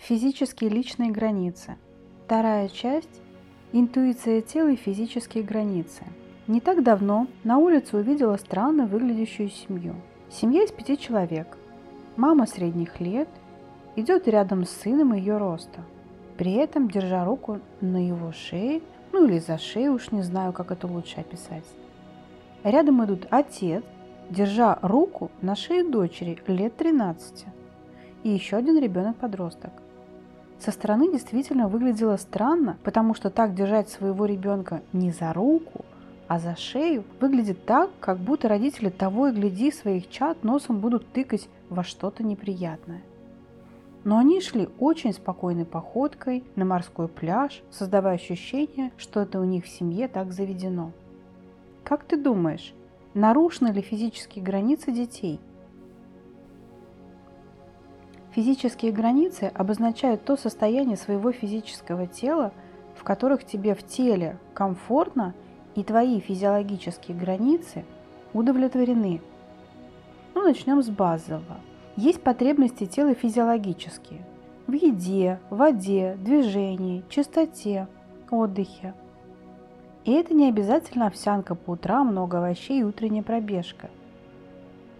Физические личные границы. Вторая часть – интуиция тела и физические границы. Не так давно на улице увидела странно выглядящую семью. Семья из пяти человек. Мама средних лет идет рядом с сыном ее роста, при этом держа руку на его шее, ну или за шею, уж не знаю, как это лучше описать. Рядом идут отец, держа руку на шее дочери лет 13, и еще один ребенок-подросток. Со стороны действительно выглядело странно, потому что так держать своего ребенка не за руку, а за шею выглядит так, как будто родители того и гляди своих чад носом будут тыкать во что-то неприятное. Но они шли очень спокойной походкой на морской пляж, создавая ощущение, что это у них в семье так заведено. Как ты думаешь, нарушены ли физические границы детей – Физические границы обозначают то состояние своего физического тела, в которых тебе в теле комфортно и твои физиологические границы удовлетворены. Ну, начнем с базового. Есть потребности тела физиологические в еде, воде, движении, чистоте, отдыхе. И это не обязательно овсянка по утрам, много овощей и утренняя пробежка –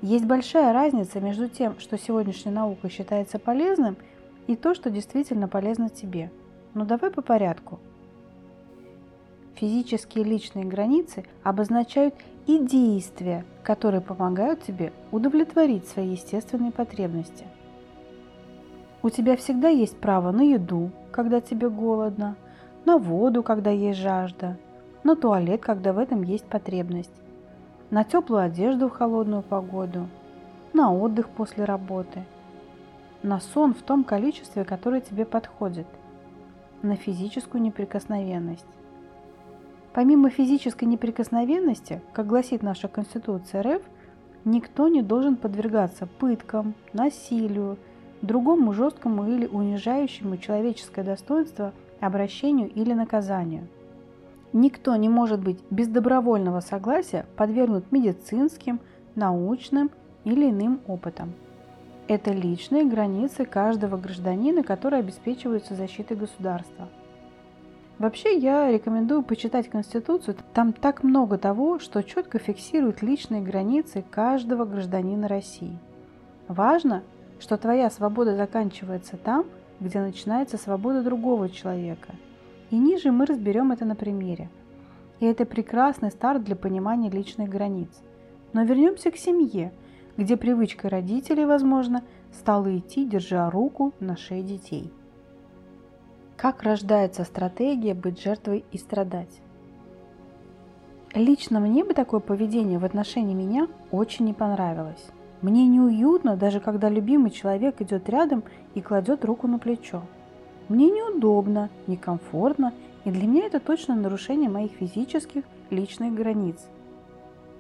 есть большая разница между тем, что сегодняшняя наука считается полезным, и то, что действительно полезно тебе. Но давай по порядку. Физические личные границы обозначают и действия, которые помогают тебе удовлетворить свои естественные потребности. У тебя всегда есть право на еду, когда тебе голодно, на воду, когда есть жажда, на туалет, когда в этом есть потребность, на теплую одежду в холодную погоду, на отдых после работы, на сон в том количестве, которое тебе подходит, на физическую неприкосновенность. Помимо физической неприкосновенности, как гласит наша Конституция РФ, никто не должен подвергаться пыткам, насилию, другому жесткому или унижающему человеческое достоинство обращению или наказанию – Никто не может быть без добровольного согласия подвергнут медицинским, научным или иным опытам. Это личные границы каждого гражданина, которые обеспечиваются защитой государства. Вообще я рекомендую почитать Конституцию. Там так много того, что четко фиксирует личные границы каждого гражданина России. Важно, что твоя свобода заканчивается там, где начинается свобода другого человека – и ниже мы разберем это на примере. И это прекрасный старт для понимания личных границ. Но вернемся к семье, где привычкой родителей, возможно, стало идти, держа руку на шее детей. Как рождается стратегия быть жертвой и страдать? Лично мне бы такое поведение в отношении меня очень не понравилось. Мне неуютно, даже когда любимый человек идет рядом и кладет руку на плечо. Мне неудобно, некомфортно, и для меня это точно нарушение моих физических личных границ.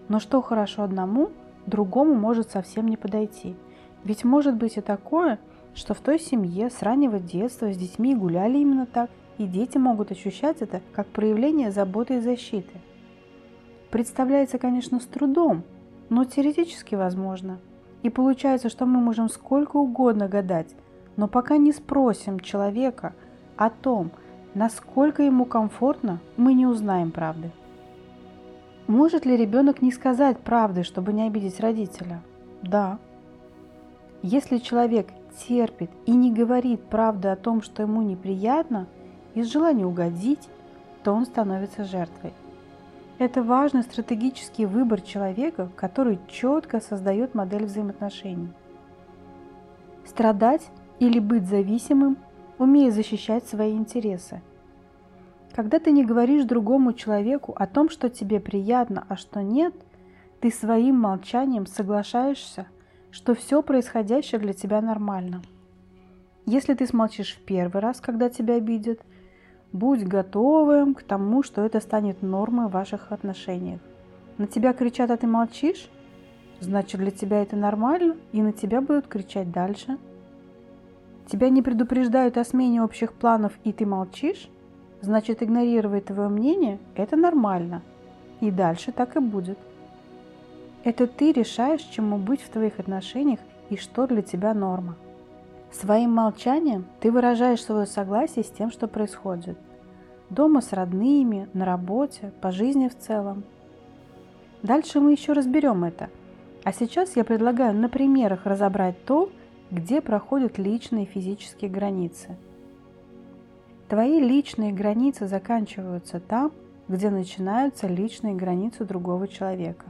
Но что хорошо одному, другому может совсем не подойти. Ведь может быть и такое, что в той семье с раннего детства с детьми гуляли именно так, и дети могут ощущать это как проявление заботы и защиты. Представляется, конечно, с трудом, но теоретически возможно. И получается, что мы можем сколько угодно гадать, но пока не спросим человека о том, насколько ему комфортно, мы не узнаем правды. Может ли ребенок не сказать правды, чтобы не обидеть родителя? Да. Если человек терпит и не говорит правды о том, что ему неприятно, из желания угодить, то он становится жертвой. Это важный стратегический выбор человека, который четко создает модель взаимоотношений. Страдать или быть зависимым, умея защищать свои интересы. Когда ты не говоришь другому человеку о том, что тебе приятно, а что нет, ты своим молчанием соглашаешься, что все происходящее для тебя нормально. Если ты смолчишь в первый раз, когда тебя обидят, будь готовым к тому, что это станет нормой в ваших отношениях. На тебя кричат, а ты молчишь? Значит, для тебя это нормально, и на тебя будут кричать дальше – Тебя не предупреждают о смене общих планов, и ты молчишь? Значит, игнорировать твое мнение – это нормально. И дальше так и будет. Это ты решаешь, чему быть в твоих отношениях и что для тебя норма. Своим молчанием ты выражаешь свое согласие с тем, что происходит. Дома с родными, на работе, по жизни в целом. Дальше мы еще разберем это. А сейчас я предлагаю на примерах разобрать то, где проходят личные физические границы. Твои личные границы заканчиваются там, где начинаются личные границы другого человека.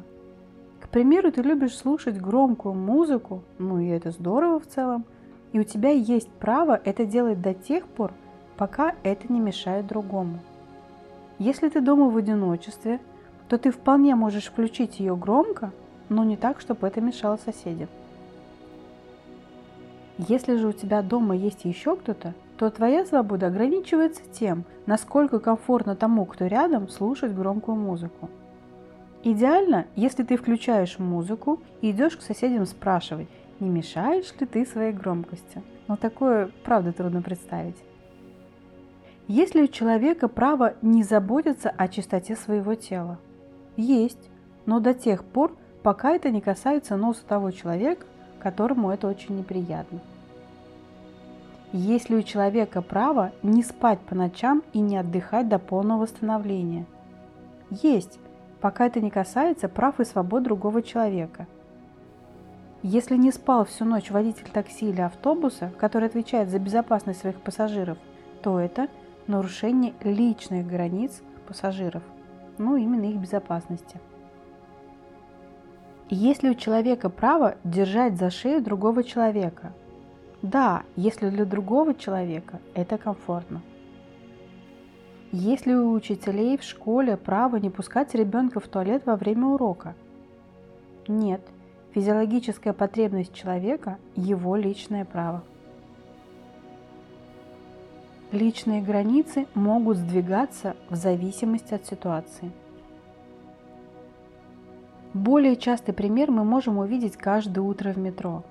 К примеру, ты любишь слушать громкую музыку, ну и это здорово в целом, и у тебя есть право это делать до тех пор, пока это не мешает другому. Если ты дома в одиночестве, то ты вполне можешь включить ее громко, но не так, чтобы это мешало соседям. Если же у тебя дома есть еще кто-то, то твоя свобода ограничивается тем, насколько комфортно тому, кто рядом, слушать громкую музыку. Идеально, если ты включаешь музыку и идешь к соседям спрашивать, не мешаешь ли ты своей громкости. Но такое, правда, трудно представить. Есть ли у человека право не заботиться о чистоте своего тела? Есть, но до тех пор, пока это не касается носа того человека, которому это очень неприятно. Есть ли у человека право не спать по ночам и не отдыхать до полного восстановления? Есть, пока это не касается прав и свобод другого человека. Если не спал всю ночь водитель такси или автобуса, который отвечает за безопасность своих пассажиров, то это нарушение личных границ пассажиров, ну именно их безопасности. Есть ли у человека право держать за шею другого человека? Да, если для другого человека это комфортно. Есть ли у учителей в школе право не пускать ребенка в туалет во время урока? Нет, физиологическая потребность человека – его личное право. Личные границы могут сдвигаться в зависимости от ситуации – более частый пример мы можем увидеть каждое утро в метро.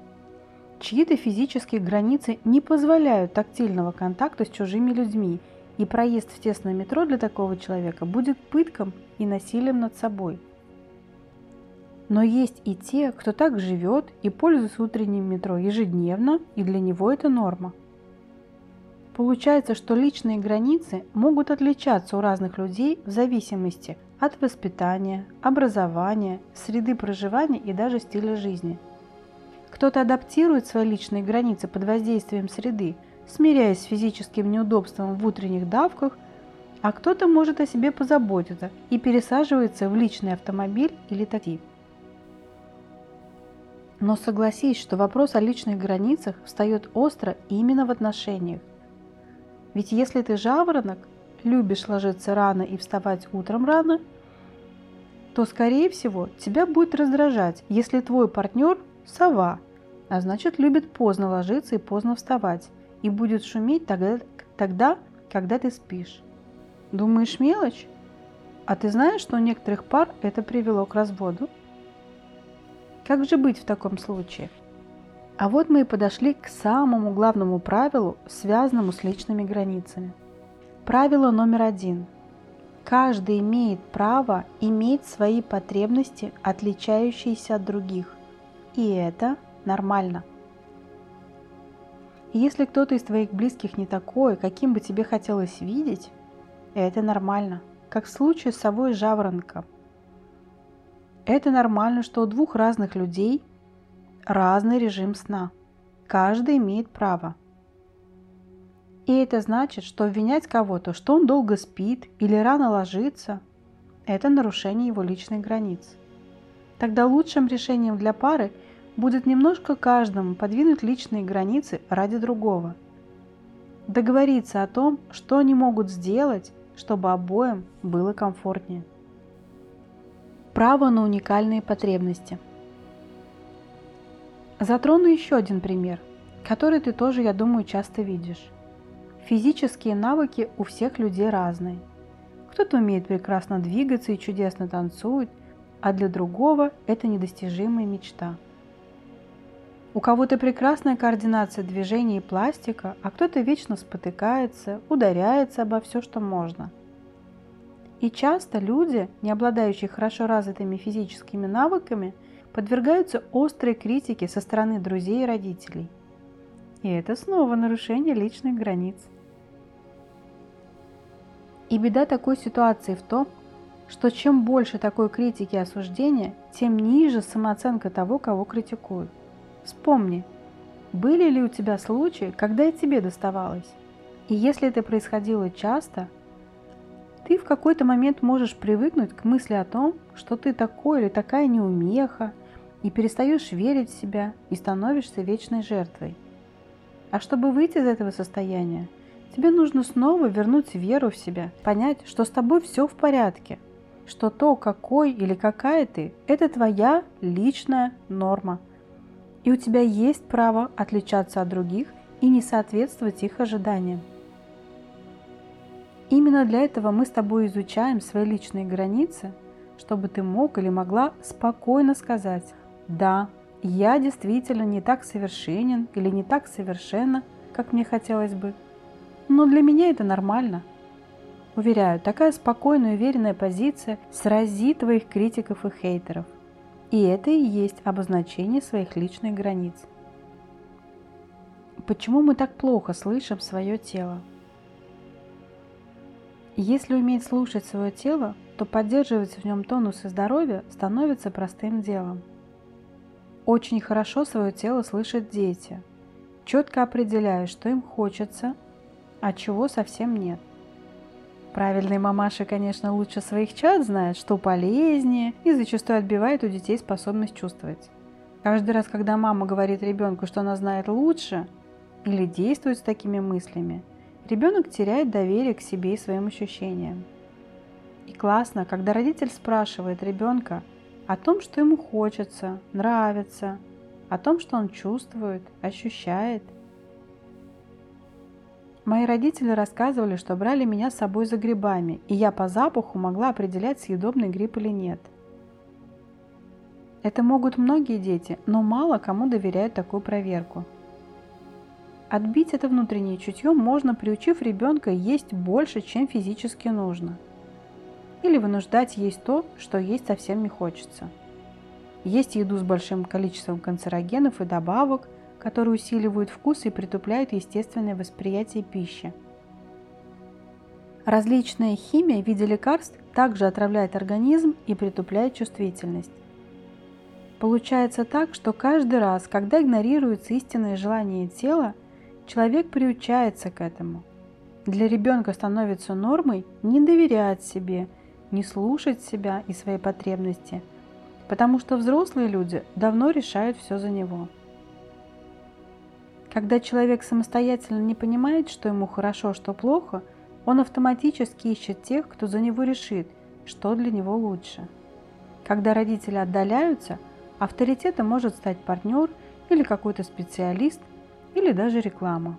Чьи-то физические границы не позволяют тактильного контакта с чужими людьми, и проезд в тесное метро для такого человека будет пытком и насилием над собой. Но есть и те, кто так живет и пользуется утренним метро ежедневно, и для него это норма. Получается, что личные границы могут отличаться у разных людей в зависимости от воспитания, образования, среды проживания и даже стиля жизни. Кто-то адаптирует свои личные границы под воздействием среды, смиряясь с физическим неудобством в утренних давках, а кто-то может о себе позаботиться и пересаживается в личный автомобиль или такси. Но согласись, что вопрос о личных границах встает остро именно в отношениях. Ведь если ты жаворонок, любишь ложиться рано и вставать утром рано, то, скорее всего, тебя будет раздражать, если твой партнер – сова, а значит, любит поздно ложиться и поздно вставать, и будет шуметь тогда, тогда, когда ты спишь. Думаешь, мелочь? А ты знаешь, что у некоторых пар это привело к разводу? Как же быть в таком случае? А вот мы и подошли к самому главному правилу, связанному с личными границами. Правило номер один. Каждый имеет право иметь свои потребности, отличающиеся от других. И это нормально. Если кто-то из твоих близких не такой, каким бы тебе хотелось видеть, это нормально. Как в случае с совой жаворонка. Это нормально, что у двух разных людей разный режим сна. Каждый имеет право – и это значит, что обвинять кого-то, что он долго спит или рано ложится, это нарушение его личных границ. Тогда лучшим решением для пары будет немножко каждому подвинуть личные границы ради другого. Договориться о том, что они могут сделать, чтобы обоим было комфортнее. Право на уникальные потребности. Затрону еще один пример, который ты тоже, я думаю, часто видишь. Физические навыки у всех людей разные. Кто-то умеет прекрасно двигаться и чудесно танцует, а для другого это недостижимая мечта. У кого-то прекрасная координация движений и пластика, а кто-то вечно спотыкается, ударяется обо все, что можно. И часто люди, не обладающие хорошо развитыми физическими навыками, подвергаются острой критике со стороны друзей и родителей – И это снова нарушение личных границ. И беда такой ситуации в том, что чем больше такой критики и осуждения, тем ниже самооценка того, кого критикуют. Вспомни, были ли у тебя случаи, когда и тебе доставалось? И если это происходило часто, ты в какой-то момент можешь привыкнуть к мысли о том, что ты такой или такая неумеха, и перестаешь верить в себя и становишься вечной жертвой. А чтобы выйти из этого состояния, тебе нужно снова вернуть веру в себя, понять, что с тобой все в порядке, что то, какой или какая ты, это твоя личная норма. И у тебя есть право отличаться от других и не соответствовать их ожиданиям. Именно для этого мы с тобой изучаем свои личные границы, чтобы ты мог или могла спокойно сказать «Да, я действительно не так совершенен или не так совершенно, как мне хотелось бы. Но для меня это нормально. Уверяю, такая спокойная и уверенная позиция сразит твоих критиков и хейтеров. И это и есть обозначение своих личных границ. Почему мы так плохо слышим свое тело? Если уметь слушать свое тело, то поддерживать в нем тонус и здоровье становится простым делом – очень хорошо свое тело слышат дети, четко определяя, что им хочется, а чего совсем нет. Правильные мамаши, конечно, лучше своих чад знают, что полезнее, и зачастую отбивает у детей способность чувствовать. Каждый раз, когда мама говорит ребенку, что она знает лучше, или действует с такими мыслями, ребенок теряет доверие к себе и своим ощущениям. И классно, когда родитель спрашивает ребенка, о том, что ему хочется, нравится, о том, что он чувствует, ощущает. Мои родители рассказывали, что брали меня с собой за грибами, и я по запаху могла определять, съедобный гриб или нет. Это могут многие дети, но мало кому доверяют такую проверку. Отбить это внутреннее чутье можно, приучив ребенка есть больше, чем физически нужно – или вынуждать есть то, что есть совсем не хочется. Есть еду с большим количеством канцерогенов и добавок, которые усиливают вкус и притупляют естественное восприятие пищи. Различная химия в виде лекарств также отравляет организм и притупляет чувствительность. Получается так, что каждый раз, когда игнорируется истинное желание тела, человек приучается к этому. Для ребенка становится нормой не доверять себе – не слушать себя и свои потребности, потому что взрослые люди давно решают все за него. Когда человек самостоятельно не понимает, что ему хорошо, что плохо, он автоматически ищет тех, кто за него решит, что для него лучше. Когда родители отдаляются, авторитетом может стать партнер или какой-то специалист, или даже реклама.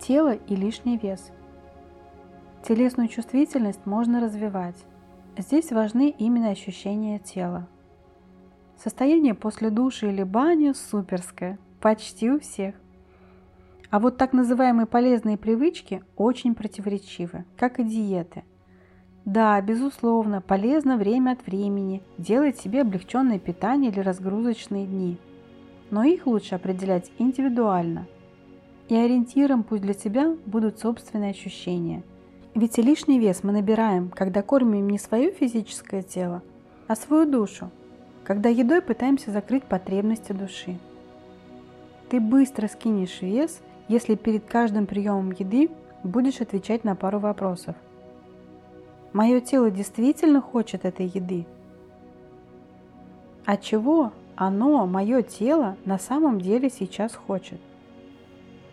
Тело и лишний вес – Телесную чувствительность можно развивать. Здесь важны именно ощущения тела. Состояние после души или бани суперское, почти у всех. А вот так называемые полезные привычки очень противоречивы, как и диеты. Да, безусловно, полезно время от времени делать себе облегченное питание или разгрузочные дни. Но их лучше определять индивидуально. И ориентиром пусть для себя будут собственные ощущения – ведь и лишний вес мы набираем, когда кормим не свое физическое тело, а свою душу, когда едой пытаемся закрыть потребности души. Ты быстро скинешь вес, если перед каждым приемом еды будешь отвечать на пару вопросов. Мое тело действительно хочет этой еды? А чего оно, мое тело, на самом деле сейчас хочет?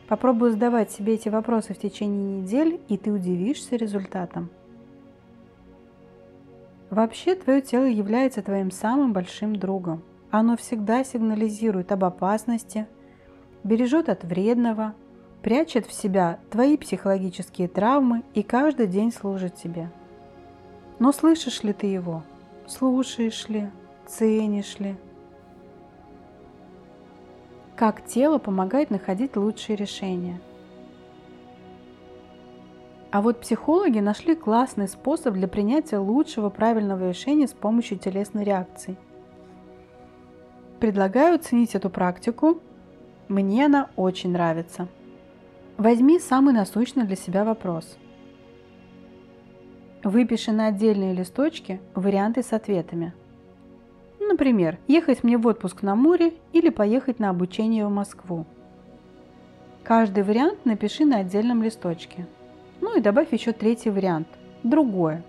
Попробуй задавать себе эти вопросы в течение недели, и ты удивишься результатом. Вообще, твое тело является твоим самым большим другом. Оно всегда сигнализирует об опасности, бережет от вредного, прячет в себя твои психологические травмы и каждый день служит тебе. Но слышишь ли ты его? Слушаешь ли? Ценишь ли? как тело помогает находить лучшие решения. А вот психологи нашли классный способ для принятия лучшего правильного решения с помощью телесной реакции. Предлагаю оценить эту практику Мне она очень нравится. Возьми самый насущный для себя вопрос. Выпиши на отдельные листочки варианты с ответами. Например, ехать мне в отпуск на море или поехать на обучение в Москву. Каждый вариант напиши на отдельном листочке. Ну и добавь еще третий вариант – другое.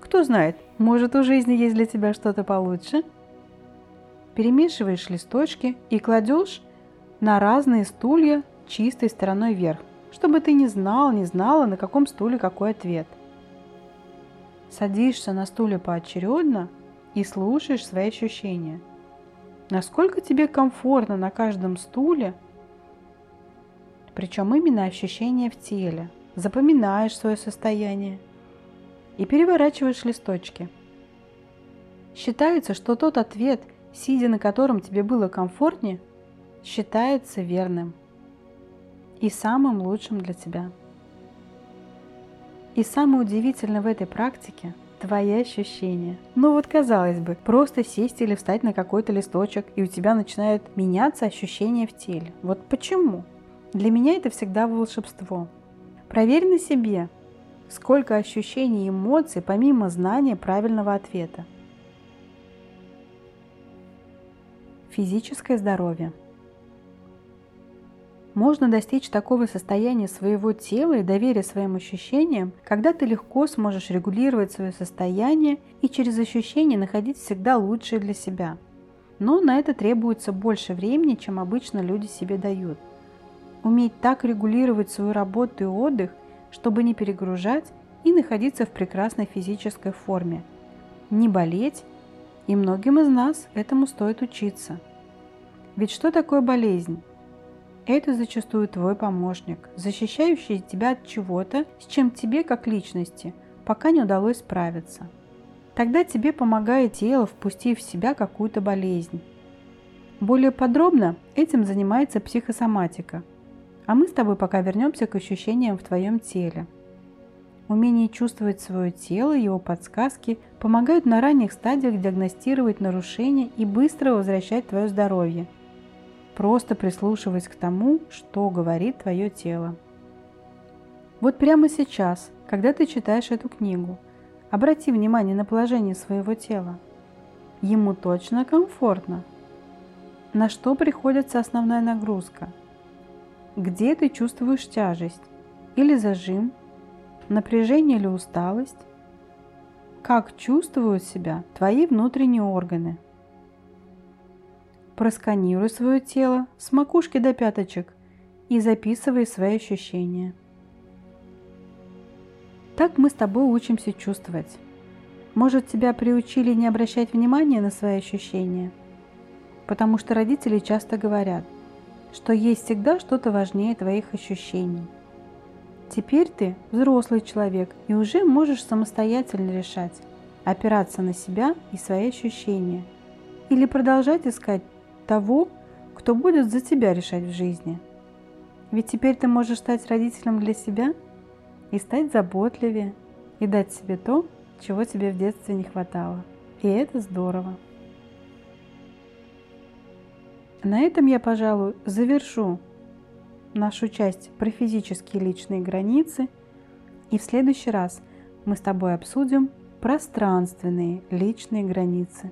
Кто знает, может у жизни есть для тебя что-то получше? Перемешиваешь листочки и кладешь на разные стулья чистой стороной вверх, чтобы ты не знал, не знала, на каком стуле какой ответ. Садишься на стуле поочередно и слушаешь свои ощущения. Насколько тебе комфортно на каждом стуле – причем именно ощущения в теле. Запоминаешь свое состояние и переворачиваешь листочки. Считается, что тот ответ, сидя на котором тебе было комфортнее, считается верным и самым лучшим для тебя. И самое удивительное в этой практике – твои ощущения. Ну вот казалось бы, просто сесть или встать на какой-то листочек, и у тебя начинают меняться ощущения в теле. Вот почему? Для меня это всегда волшебство. Проверь на себе, сколько ощущений и эмоций помимо знания правильного ответа. Физическое здоровье. Можно достичь такого состояния своего тела и доверия своим ощущениям, когда ты легко сможешь регулировать свое состояние и через ощущения находить всегда лучшее для себя. Но на это требуется больше времени, чем обычно люди себе дают уметь так регулировать свою работу и отдых, чтобы не перегружать и находиться в прекрасной физической форме, не болеть, и многим из нас этому стоит учиться. Ведь что такое болезнь? Это зачастую твой помощник, защищающий тебя от чего-то, с чем тебе как личности пока не удалось справиться. Тогда тебе помогает тело, впустив в себя какую-то болезнь. Более подробно этим занимается психосоматика – а мы с тобой пока вернемся к ощущениям в твоем теле. Умение чувствовать свое тело и его подсказки помогают на ранних стадиях диагностировать нарушения и быстро возвращать твое здоровье. Просто прислушиваясь к тому, что говорит твое тело. Вот прямо сейчас, когда ты читаешь эту книгу, обрати внимание на положение своего тела. Ему точно комфортно. На что приходится основная нагрузка – где ты чувствуешь тяжесть или зажим, напряжение или усталость, как чувствуют себя твои внутренние органы. Просканируй свое тело с макушки до пяточек и записывай свои ощущения. Так мы с тобой учимся чувствовать. Может, тебя приучили не обращать внимания на свои ощущения? Потому что родители часто говорят – что есть всегда что-то важнее твоих ощущений. Теперь ты взрослый человек и уже можешь самостоятельно решать, опираться на себя и свои ощущения, или продолжать искать того, кто будет за тебя решать в жизни. Ведь теперь ты можешь стать родителем для себя и стать заботливее, и дать себе то, чего тебе в детстве не хватало. И это здорово. На этом я, пожалуй, завершу нашу часть про физические личные границы. И в следующий раз мы с тобой обсудим пространственные личные границы.